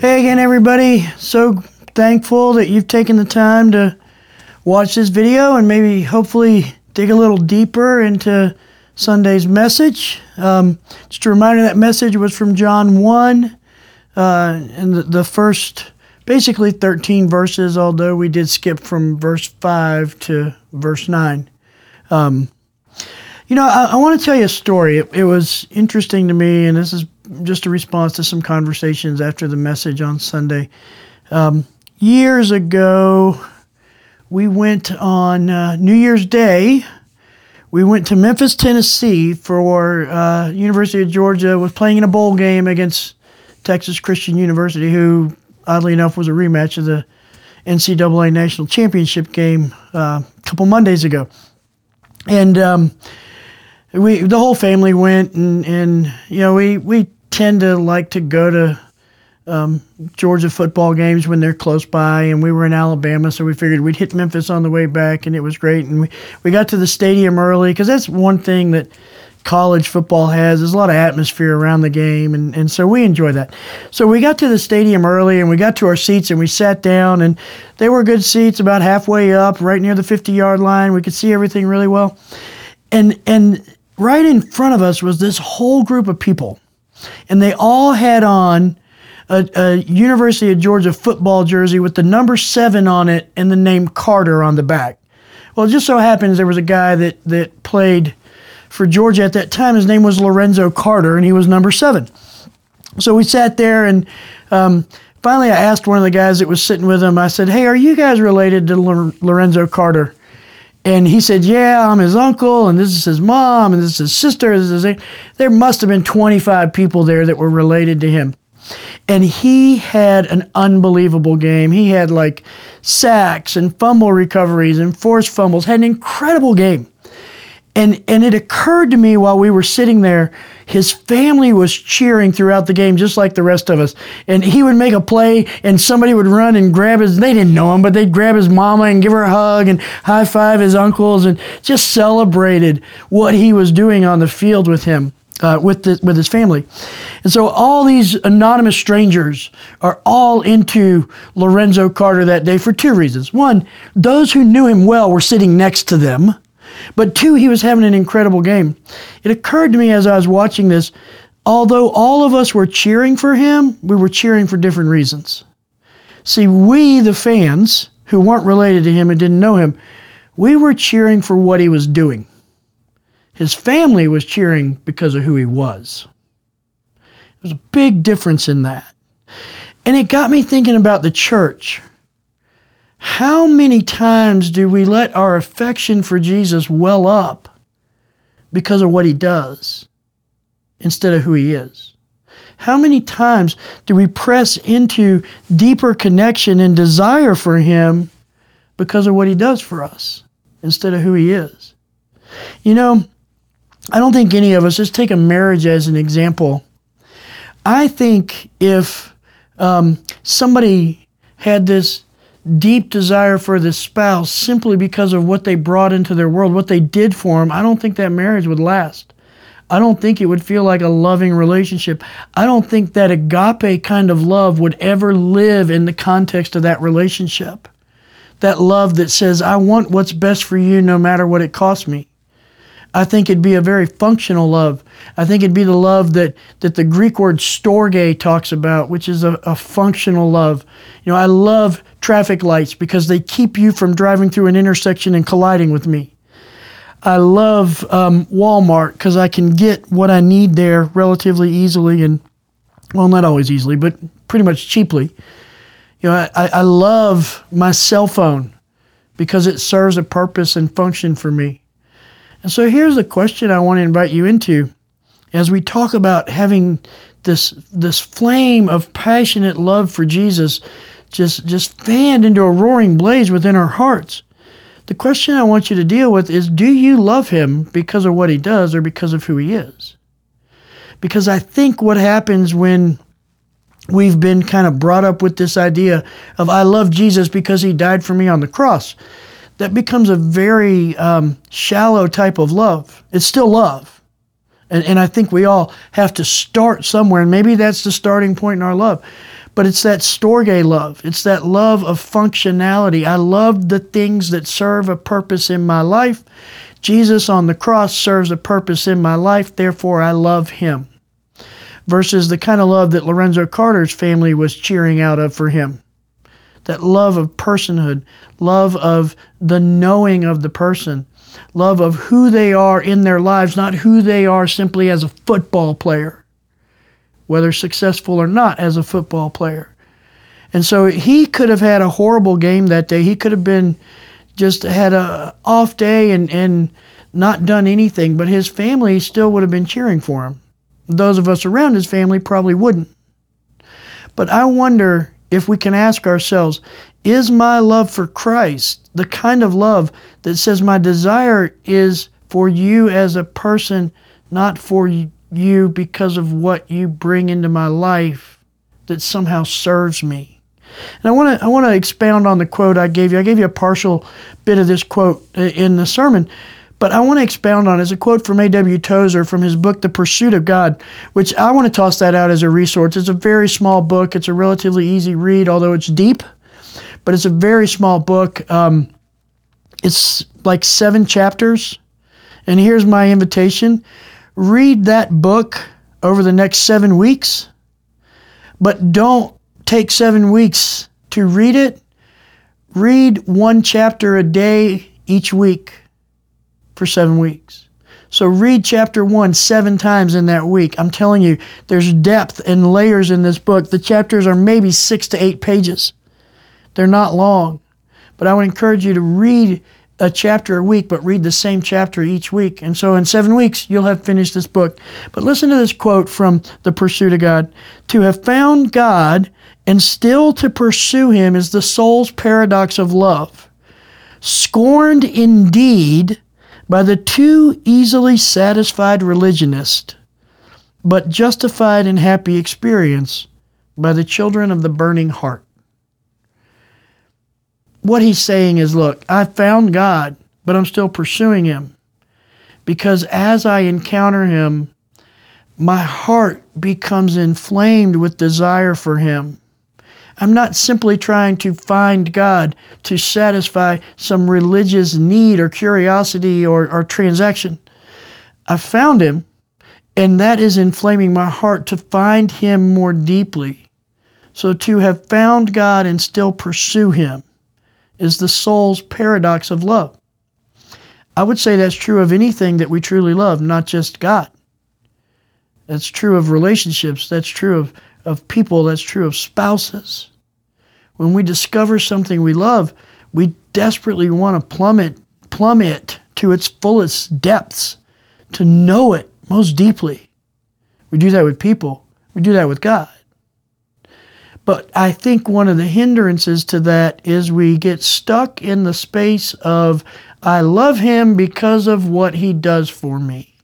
Hey again, everybody. So thankful that you've taken the time to watch this video and maybe hopefully dig a little deeper into Sunday's message. Um, just a reminder that message was from John 1 uh, and the, the first basically 13 verses, although we did skip from verse 5 to verse 9. Um, you know, I, I want to tell you a story. It, it, was interesting to me, and this is just a response to some conversations after the message on Sunday. Um, years ago, we went on uh, New Year's Day. We went to Memphis, Tennessee for uh, University of Georgia was playing in a bowl game against Texas Christian University, who oddly enough was a rematch of the NCAA national championship game uh, a couple Mondays ago, and um, we the whole family went and and you know we we tend to like to go to um, Georgia football games when they're close by, and we were in Alabama, so we figured we'd hit Memphis on the way back, and it was great. And we, we got to the stadium early because that's one thing that college football has. There's a lot of atmosphere around the game, and, and so we enjoy that. So we got to the stadium early, and we got to our seats, and we sat down, and they were good seats, about halfway up, right near the 50 yard line. We could see everything really well, and and right in front of us was this whole group of people, and they all had on a, a, University of Georgia football jersey with the number seven on it and the name Carter on the back. Well, it just so happens there was a guy that, that played for Georgia at that time. His name was Lorenzo Carter, and he was number seven. So we sat there, and um, finally I asked one of the guys that was sitting with him, I said, Hey, are you guys related to Lorenzo Carter? And he said, Yeah, I'm his uncle, and this is his mom, and this is his sister. Is there must have been 25 people there that were related to him. And he had an unbelievable game. He had like sacks and fumble recoveries and forced fumbles, had an incredible game. And, and it occurred to me while we were sitting there, his family was cheering throughout the game, just like the rest of us. And he would make a play, and somebody would run and grab his, they didn't know him, but they'd grab his mama and give her a hug and high five his uncles and just celebrated what he was doing on the field with him. Uh, with the, with his family, and so all these anonymous strangers are all into Lorenzo Carter that day for two reasons. One, those who knew him well were sitting next to them, but two, he was having an incredible game. It occurred to me as I was watching this, although all of us were cheering for him, we were cheering for different reasons. See, we, the fans who weren't related to him and didn't know him, we were cheering for what he was doing. His family was cheering because of who he was. There's a big difference in that. And it got me thinking about the church. How many times do we let our affection for Jesus well up because of what he does instead of who he is? How many times do we press into deeper connection and desire for him because of what he does for us instead of who he is? You know, I don't think any of us, just take a marriage as an example. I think if um, somebody had this deep desire for this spouse simply because of what they brought into their world, what they did for them, I don't think that marriage would last. I don't think it would feel like a loving relationship. I don't think that agape kind of love would ever live in the context of that relationship. That love that says, I want what's best for you no matter what it costs me. I think it'd be a very functional love. I think it'd be the love that, that the Greek word storge talks about, which is a, a functional love. You know, I love traffic lights because they keep you from driving through an intersection and colliding with me. I love um, Walmart because I can get what I need there relatively easily and, well, not always easily, but pretty much cheaply. You know, I, I love my cell phone because it serves a purpose and function for me. And so here's a question I want to invite you into as we talk about having this this flame of passionate love for Jesus just just fanned into a roaring blaze within our hearts. The question I want you to deal with is do you love him because of what he does or because of who he is? Because I think what happens when we've been kind of brought up with this idea of I love Jesus because he died for me on the cross that becomes a very um, shallow type of love. It's still love. And, and I think we all have to start somewhere, and maybe that's the starting point in our love. but it's that storge love. It's that love of functionality. I love the things that serve a purpose in my life. Jesus on the cross serves a purpose in my life, therefore I love him. Versus the kind of love that Lorenzo Carter's family was cheering out of for him. That love of personhood, love of the knowing of the person, love of who they are in their lives, not who they are simply as a football player whether successful or not as a football player. And so he could have had a horrible game that day. He could have been just had a off day and, and not done anything, but his family still would have been cheering for him. Those of us around his family probably wouldn't. But I wonder if we can ask ourselves, is my love for Christ the kind of love that says my desire is for you as a person, not for you because of what you bring into my life that somehow serves me. And I want to I want to expound on the quote I gave you. I gave you a partial bit of this quote in the sermon, but I want to expound on is a quote from A.W. Tozer from his book The Pursuit of God, which I want to toss that out as a resource. It's a very small book. It's a relatively easy read, although it's deep, but it's a very small book. Um, it's like seven chapters. And here's my invitation read that book over the next seven weeks, but don't take seven weeks to read it. Read one chapter a day each week for seven weeks. So read chapter one seven times in that week. I'm telling you, there's depth and layers in this book. The chapters are maybe six to eight pages. They're not long. But I would encourage you to read a chapter a week, but read the same chapter each week. And so in seven weeks, you'll have finished this book. But listen to this quote from The Pursuit of God To have found God and still to pursue Him is the soul's paradox of love. Scorned indeed by the too easily satisfied religionist, but justified in happy experience by the children of the burning heart what he's saying is look, I found God, but I'm still pursuing him. Because as I encounter him, my heart becomes inflamed with desire for him. I'm not simply trying to find God to satisfy some religious need or curiosity or, or transaction. I found him, and that is inflaming my heart to find him more deeply. So to have found God and still pursue him is the soul's paradox of love. I would say that's true of anything that we truly love, not just God. That's true of relationships, that's true of, of people, that's true of spouses. When we discover something we love, we desperately want to plummet, plumb it to its fullest depths, to know it most deeply. We do that with people, we do that with God. But I think one of the hindrances to that is we get stuck in the space of, I love him because of what he does for me.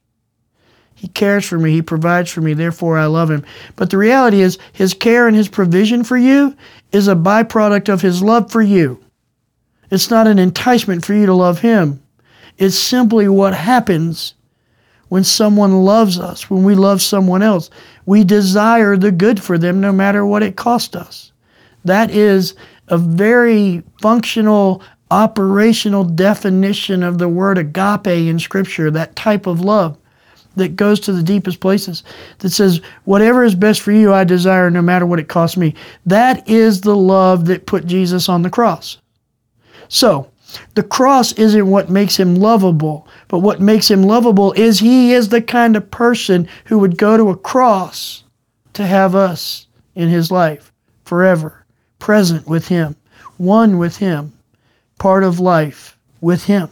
He cares for me, he provides for me, therefore I love him. But the reality is, his care and his provision for you is a byproduct of his love for you. It's not an enticement for you to love him. It's simply what happens when someone loves us, when we love someone else. We desire the good for them no matter what it costs us. That is a very functional, operational definition of the word agape in Scripture, that type of love that goes to the deepest places, that says, Whatever is best for you, I desire no matter what it costs me. That is the love that put Jesus on the cross. So, the cross isn't what makes him lovable, but what makes him lovable is he is the kind of person who would go to a cross to have us in his life forever, present with him, one with him, part of life with him.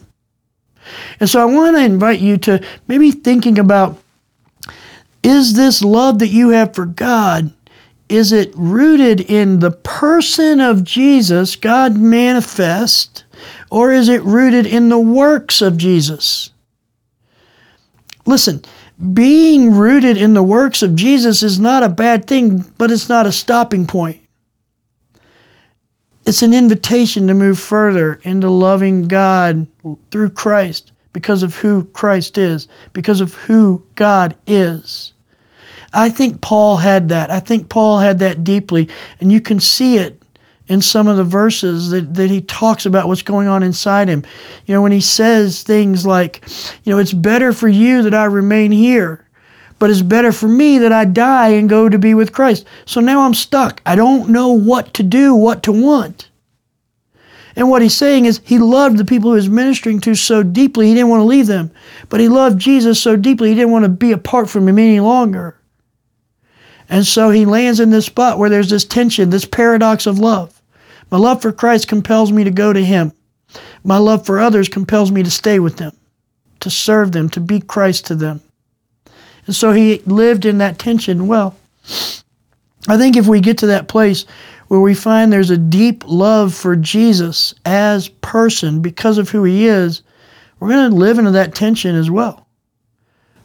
And so I want to invite you to maybe thinking about is this love that you have for God is it rooted in the person of Jesus, God manifest, or is it rooted in the works of Jesus? Listen, being rooted in the works of Jesus is not a bad thing, but it's not a stopping point. It's an invitation to move further into loving God through Christ because of who Christ is, because of who God is. I think Paul had that. I think Paul had that deeply. And you can see it in some of the verses that, that he talks about what's going on inside him. You know, when he says things like, you know, it's better for you that I remain here, but it's better for me that I die and go to be with Christ. So now I'm stuck. I don't know what to do, what to want. And what he's saying is he loved the people he was ministering to so deeply he didn't want to leave them. But he loved Jesus so deeply he didn't want to be apart from him any longer. And so he lands in this spot where there's this tension, this paradox of love. My love for Christ compels me to go to him. My love for others compels me to stay with them, to serve them, to be Christ to them. And so he lived in that tension well. I think if we get to that place where we find there's a deep love for Jesus as person because of who he is, we're going to live into that tension as well.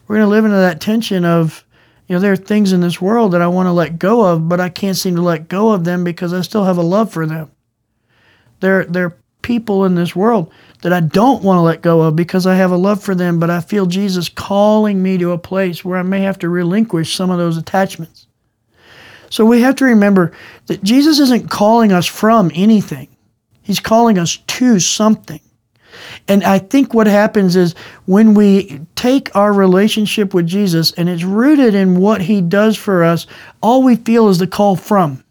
We're going to live into that tension of you know, there are things in this world that I want to let go of, but I can't seem to let go of them because I still have a love for them. There, there are people in this world that I don't want to let go of because I have a love for them, but I feel Jesus calling me to a place where I may have to relinquish some of those attachments. So we have to remember that Jesus isn't calling us from anything. He's calling us to something. And I think what happens is when we take our relationship with Jesus and it's rooted in what he does for us, all we feel is the call from.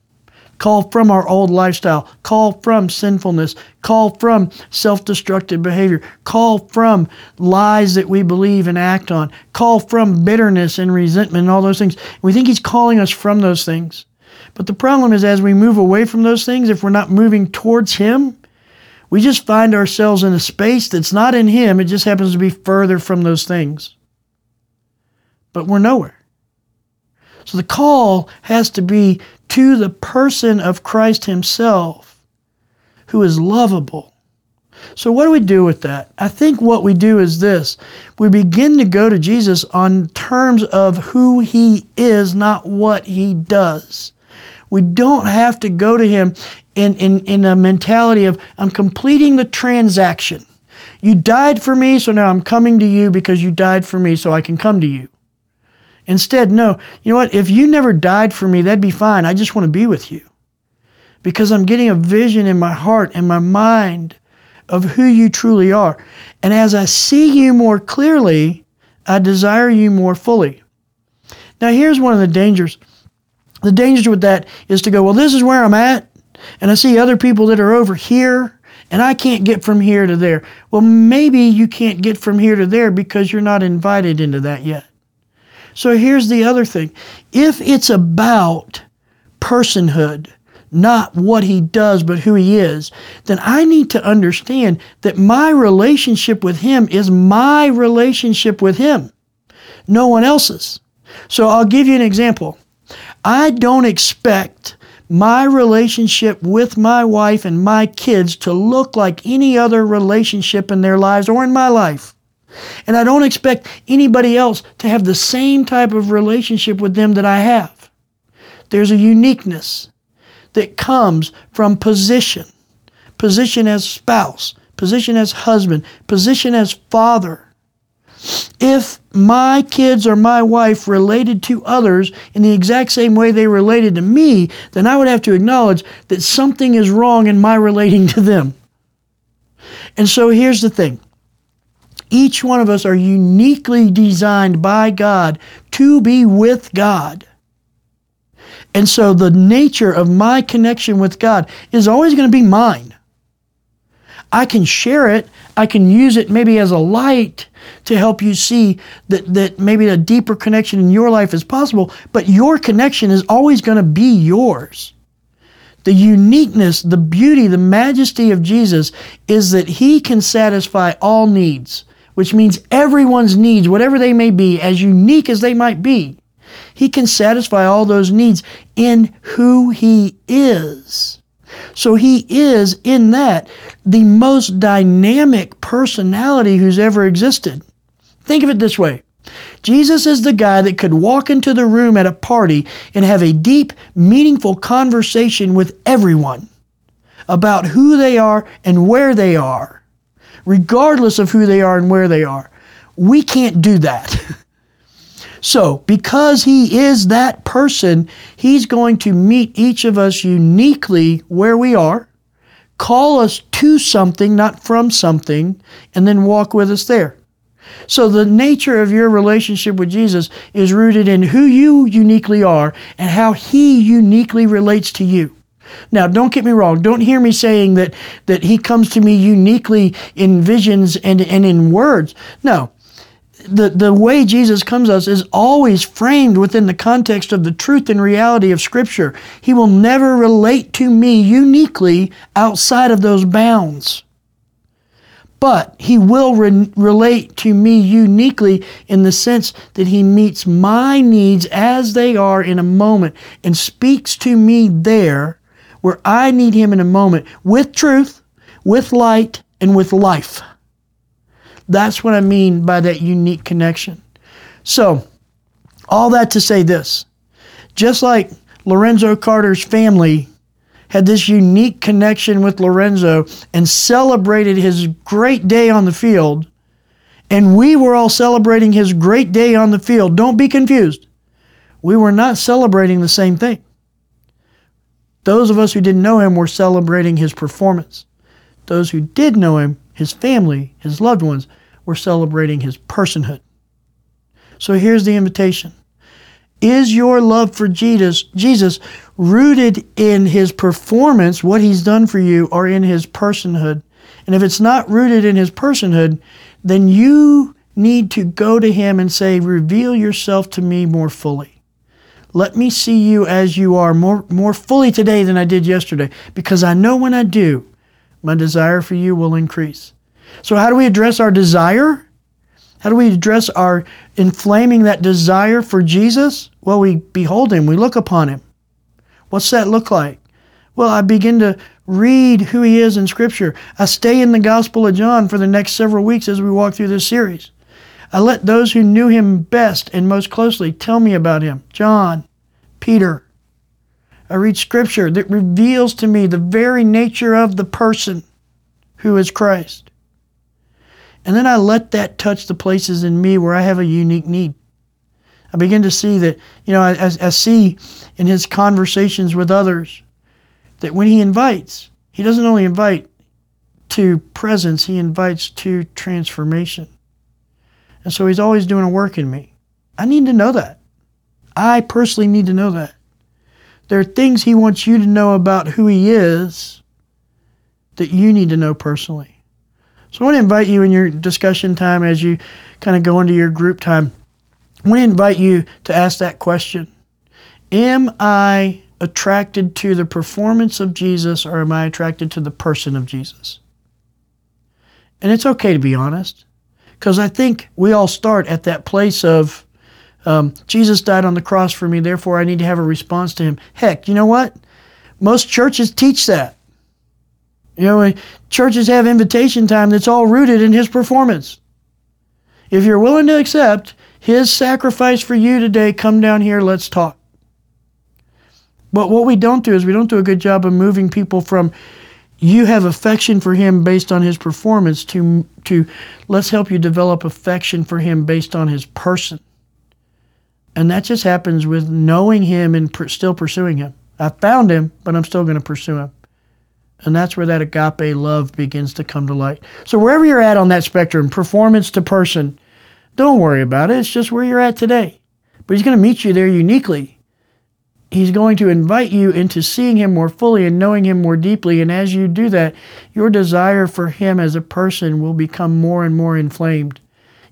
Call from our old lifestyle, call from sinfulness, call from self destructive behavior, call from lies that we believe and act on, call from bitterness and resentment and all those things. We think He's calling us from those things. But the problem is, as we move away from those things, if we're not moving towards Him, we just find ourselves in a space that's not in Him. It just happens to be further from those things. But we're nowhere. So the call has to be to the person of Christ Himself, who is lovable. So, what do we do with that? I think what we do is this we begin to go to Jesus on terms of who He is, not what He does. We don't have to go to Him in, in, in a mentality of, I'm completing the transaction. You died for me, so now I'm coming to you because you died for me, so I can come to you. Instead, no, you know what? If you never died for me, that'd be fine. I just want to be with you because I'm getting a vision in my heart and my mind of who you truly are. And as I see you more clearly, I desire you more fully. Now, here's one of the dangers. The danger with that is to go, well, this is where I'm at, and I see other people that are over here, and I can't get from here to there. Well, maybe you can't get from here to there because you're not invited into that yet. So here's the other thing if it's about personhood, not what he does, but who he is, then I need to understand that my relationship with him is my relationship with him, no one else's. So I'll give you an example. I don't expect my relationship with my wife and my kids to look like any other relationship in their lives or in my life. And I don't expect anybody else to have the same type of relationship with them that I have. There's a uniqueness that comes from position position as spouse, position as husband, position as father. If my kids or my wife related to others in the exact same way they related to me, then I would have to acknowledge that something is wrong in my relating to them. And so here's the thing each one of us are uniquely designed by God to be with God. And so the nature of my connection with God is always going to be mine. I can share it. I can use it maybe as a light to help you see that, that maybe a deeper connection in your life is possible, but your connection is always going to be yours. The uniqueness, the beauty, the majesty of Jesus is that he can satisfy all needs, which means everyone's needs, whatever they may be, as unique as they might be. He can satisfy all those needs in who he is. So he is, in that, the most dynamic personality who's ever existed. Think of it this way Jesus is the guy that could walk into the room at a party and have a deep, meaningful conversation with everyone about who they are and where they are, regardless of who they are and where they are. We can't do that. So, because He is that person, He's going to meet each of us uniquely where we are, call us to something, not from something, and then walk with us there. So, the nature of your relationship with Jesus is rooted in who you uniquely are and how He uniquely relates to you. Now, don't get me wrong. Don't hear me saying that, that He comes to me uniquely in visions and, and in words. No, the, the way Jesus comes to us is always framed within the context of the truth and reality of Scripture. He will never relate to me uniquely outside of those bounds. But He will re- relate to me uniquely in the sense that He meets my needs as they are in a moment and speaks to me there where I need Him in a moment with truth, with light, and with life. That's what I mean by that unique connection. So, all that to say this just like Lorenzo Carter's family had this unique connection with Lorenzo and celebrated his great day on the field, and we were all celebrating his great day on the field. Don't be confused. We were not celebrating the same thing. Those of us who didn't know him were celebrating his performance. Those who did know him, his family, his loved ones, were celebrating his personhood. So here's the invitation. Is your love for Jesus, Jesus rooted in his performance, what he's done for you, or in his personhood? And if it's not rooted in his personhood, then you need to go to him and say, Reveal yourself to me more fully. Let me see you as you are more, more fully today than I did yesterday, because I know when I do, my desire for you will increase. So, how do we address our desire? How do we address our inflaming that desire for Jesus? Well, we behold him, we look upon him. What's that look like? Well, I begin to read who he is in Scripture. I stay in the Gospel of John for the next several weeks as we walk through this series. I let those who knew him best and most closely tell me about him John, Peter. I read Scripture that reveals to me the very nature of the person who is Christ. And then I let that touch the places in me where I have a unique need. I begin to see that, you know, I, I, see in his conversations with others that when he invites, he doesn't only invite to presence, he invites to transformation. And so he's always doing a work in me. I need to know that. I personally need to know that. There are things he wants you to know about who he is that you need to know personally. So I want to invite you in your discussion time as you kind of go into your group time. I want to invite you to ask that question Am I attracted to the performance of Jesus or am I attracted to the person of Jesus? And it's okay to be honest because I think we all start at that place of um, Jesus died on the cross for me, therefore I need to have a response to him. Heck, you know what? Most churches teach that. You know, churches have invitation time that's all rooted in his performance. If you're willing to accept his sacrifice for you today, come down here, let's talk. But what we don't do is we don't do a good job of moving people from you have affection for him based on his performance to to let's help you develop affection for him based on his person. And that just happens with knowing him and still pursuing him. I found him, but I'm still going to pursue him. And that's where that agape love begins to come to light. So, wherever you're at on that spectrum, performance to person, don't worry about it. It's just where you're at today. But He's going to meet you there uniquely. He's going to invite you into seeing Him more fully and knowing Him more deeply. And as you do that, your desire for Him as a person will become more and more inflamed.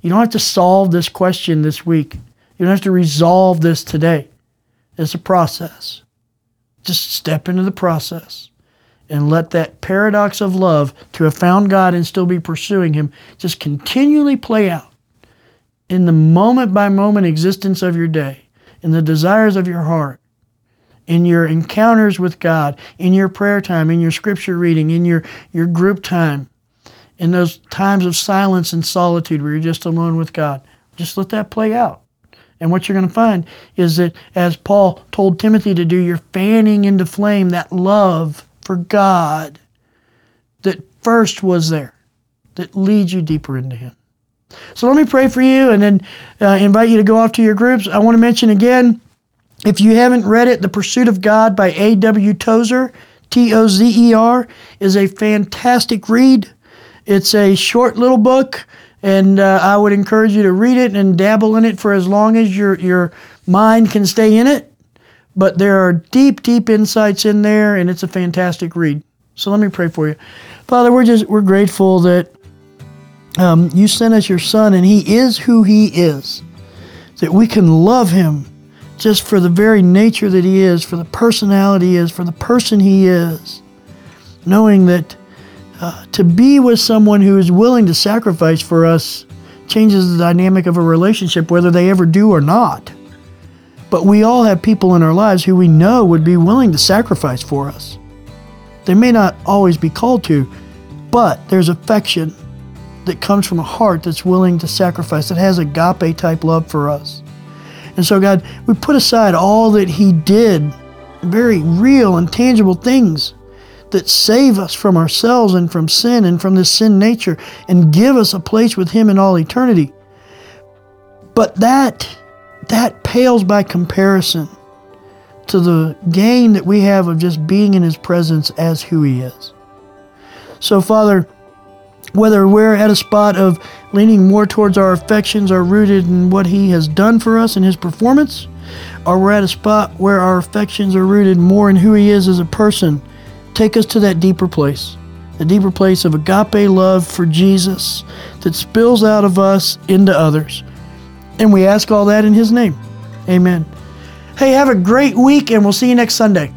You don't have to solve this question this week, you don't have to resolve this today. It's a process. Just step into the process and let that paradox of love to have found God and still be pursuing Him just continually play out in the moment by moment existence of your day, in the desires of your heart, in your encounters with God, in your prayer time, in your scripture reading, in your, your group time, in those times of silence and solitude where you're just alone with God. Just let that play out. And what you're going to find is that, as Paul told Timothy to do, you're fanning into flame that love for God that first was there, that leads you deeper into Him. So let me pray for you and then uh, invite you to go off to your groups. I want to mention again if you haven't read it, The Pursuit of God by A.W. Tozer, T O Z E R, is a fantastic read. It's a short little book, and uh, I would encourage you to read it and dabble in it for as long as your, your mind can stay in it. But there are deep, deep insights in there, and it's a fantastic read. So let me pray for you. Father, we're just we're grateful that um, you sent us your son, and he is who he is. That we can love him just for the very nature that he is, for the personality he is, for the person he is. Knowing that uh, to be with someone who is willing to sacrifice for us changes the dynamic of a relationship, whether they ever do or not. But we all have people in our lives who we know would be willing to sacrifice for us. They may not always be called to, but there's affection that comes from a heart that's willing to sacrifice, that has agape type love for us. And so, God, we put aside all that He did, very real and tangible things that save us from ourselves and from sin and from this sin nature and give us a place with Him in all eternity. But that, that pales by comparison to the gain that we have of just being in His presence as who He is. So, Father, whether we're at a spot of leaning more towards our affections are rooted in what He has done for us in His performance, or we're at a spot where our affections are rooted more in who He is as a person, take us to that deeper place. The deeper place of agape love for Jesus that spills out of us into others. And we ask all that in His name. Amen. Hey, have a great week, and we'll see you next Sunday.